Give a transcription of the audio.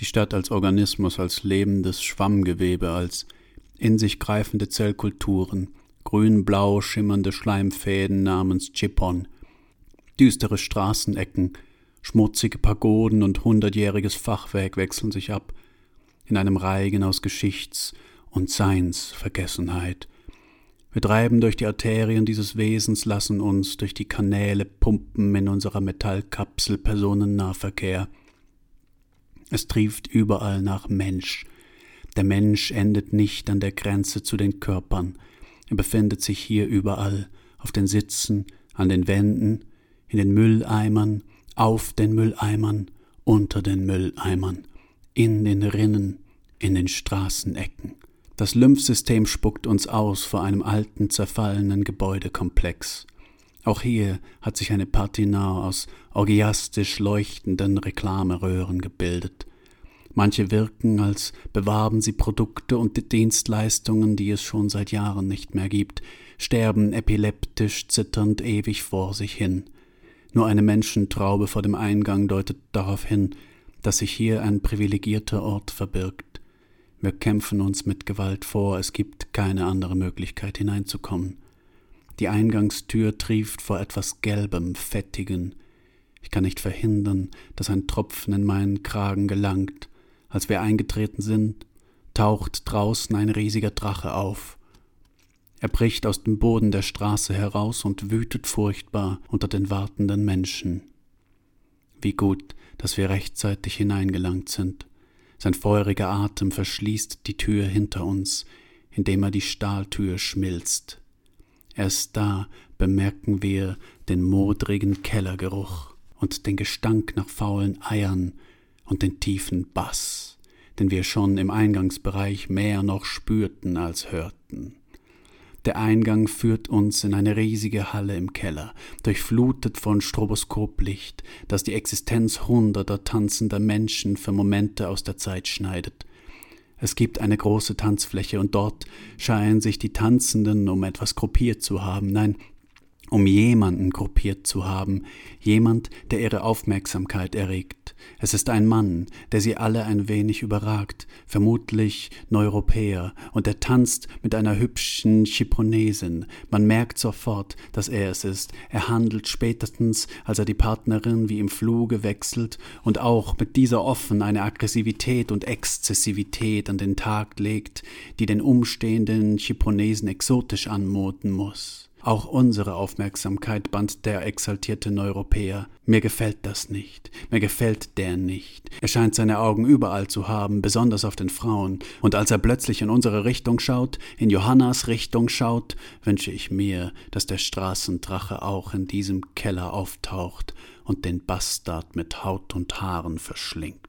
Die Stadt als Organismus, als lebendes Schwammgewebe, als in sich greifende Zellkulturen, grün-blau schimmernde Schleimfäden namens Chipon, düstere Straßenecken, schmutzige Pagoden und hundertjähriges Fachwerk wechseln sich ab, in einem Reigen aus Geschichts- und Seinsvergessenheit. Wir treiben durch die Arterien dieses Wesens, lassen uns durch die Kanäle pumpen in unserer Metallkapsel Personennahverkehr. Es trieft überall nach Mensch. Der Mensch endet nicht an der Grenze zu den Körpern. Er befindet sich hier überall, auf den Sitzen, an den Wänden, in den Mülleimern, auf den Mülleimern, unter den Mülleimern, in den Rinnen, in den Straßenecken. Das Lymphsystem spuckt uns aus vor einem alten, zerfallenen Gebäudekomplex. Auch hier hat sich eine Patina aus orgiastisch leuchtenden Reklameröhren gebildet. Manche wirken, als bewarben sie Produkte und Dienstleistungen, die es schon seit Jahren nicht mehr gibt, sterben epileptisch zitternd ewig vor sich hin. Nur eine Menschentraube vor dem Eingang deutet darauf hin, dass sich hier ein privilegierter Ort verbirgt. Wir kämpfen uns mit Gewalt vor, es gibt keine andere Möglichkeit hineinzukommen. Die Eingangstür trieft vor etwas Gelbem, Fettigen. Ich kann nicht verhindern, dass ein Tropfen in meinen Kragen gelangt. Als wir eingetreten sind, taucht draußen ein riesiger Drache auf. Er bricht aus dem Boden der Straße heraus und wütet furchtbar unter den wartenden Menschen. Wie gut, dass wir rechtzeitig hineingelangt sind. Sein feuriger Atem verschließt die Tür hinter uns, indem er die Stahltür schmilzt. Erst da bemerken wir den modrigen Kellergeruch und den Gestank nach faulen Eiern und den tiefen Bass, den wir schon im Eingangsbereich mehr noch spürten als hörten. Der Eingang führt uns in eine riesige Halle im Keller, durchflutet von Stroboskoplicht, das die Existenz hunderter tanzender Menschen für Momente aus der Zeit schneidet. Es gibt eine große Tanzfläche und dort scheinen sich die Tanzenden, um etwas gruppiert zu haben, nein, um jemanden gruppiert zu haben, jemand, der ihre Aufmerksamkeit erregt. Es ist ein Mann, der sie alle ein wenig überragt, vermutlich Neuropäer, und er tanzt mit einer hübschen Chiponesin. Man merkt sofort, dass er es ist. Er handelt spätestens, als er die Partnerin wie im Fluge wechselt und auch mit dieser offen eine Aggressivität und Exzessivität an den Tag legt, die den umstehenden Chiponesen exotisch anmuten muss. Auch unsere Aufmerksamkeit band der exaltierte Neuropäer. Mir gefällt das nicht. Mir gefällt der nicht. Er scheint seine Augen überall zu haben, besonders auf den Frauen. Und als er plötzlich in unsere Richtung schaut, in Johannas Richtung schaut, wünsche ich mir, dass der Straßendrache auch in diesem Keller auftaucht und den Bastard mit Haut und Haaren verschlingt.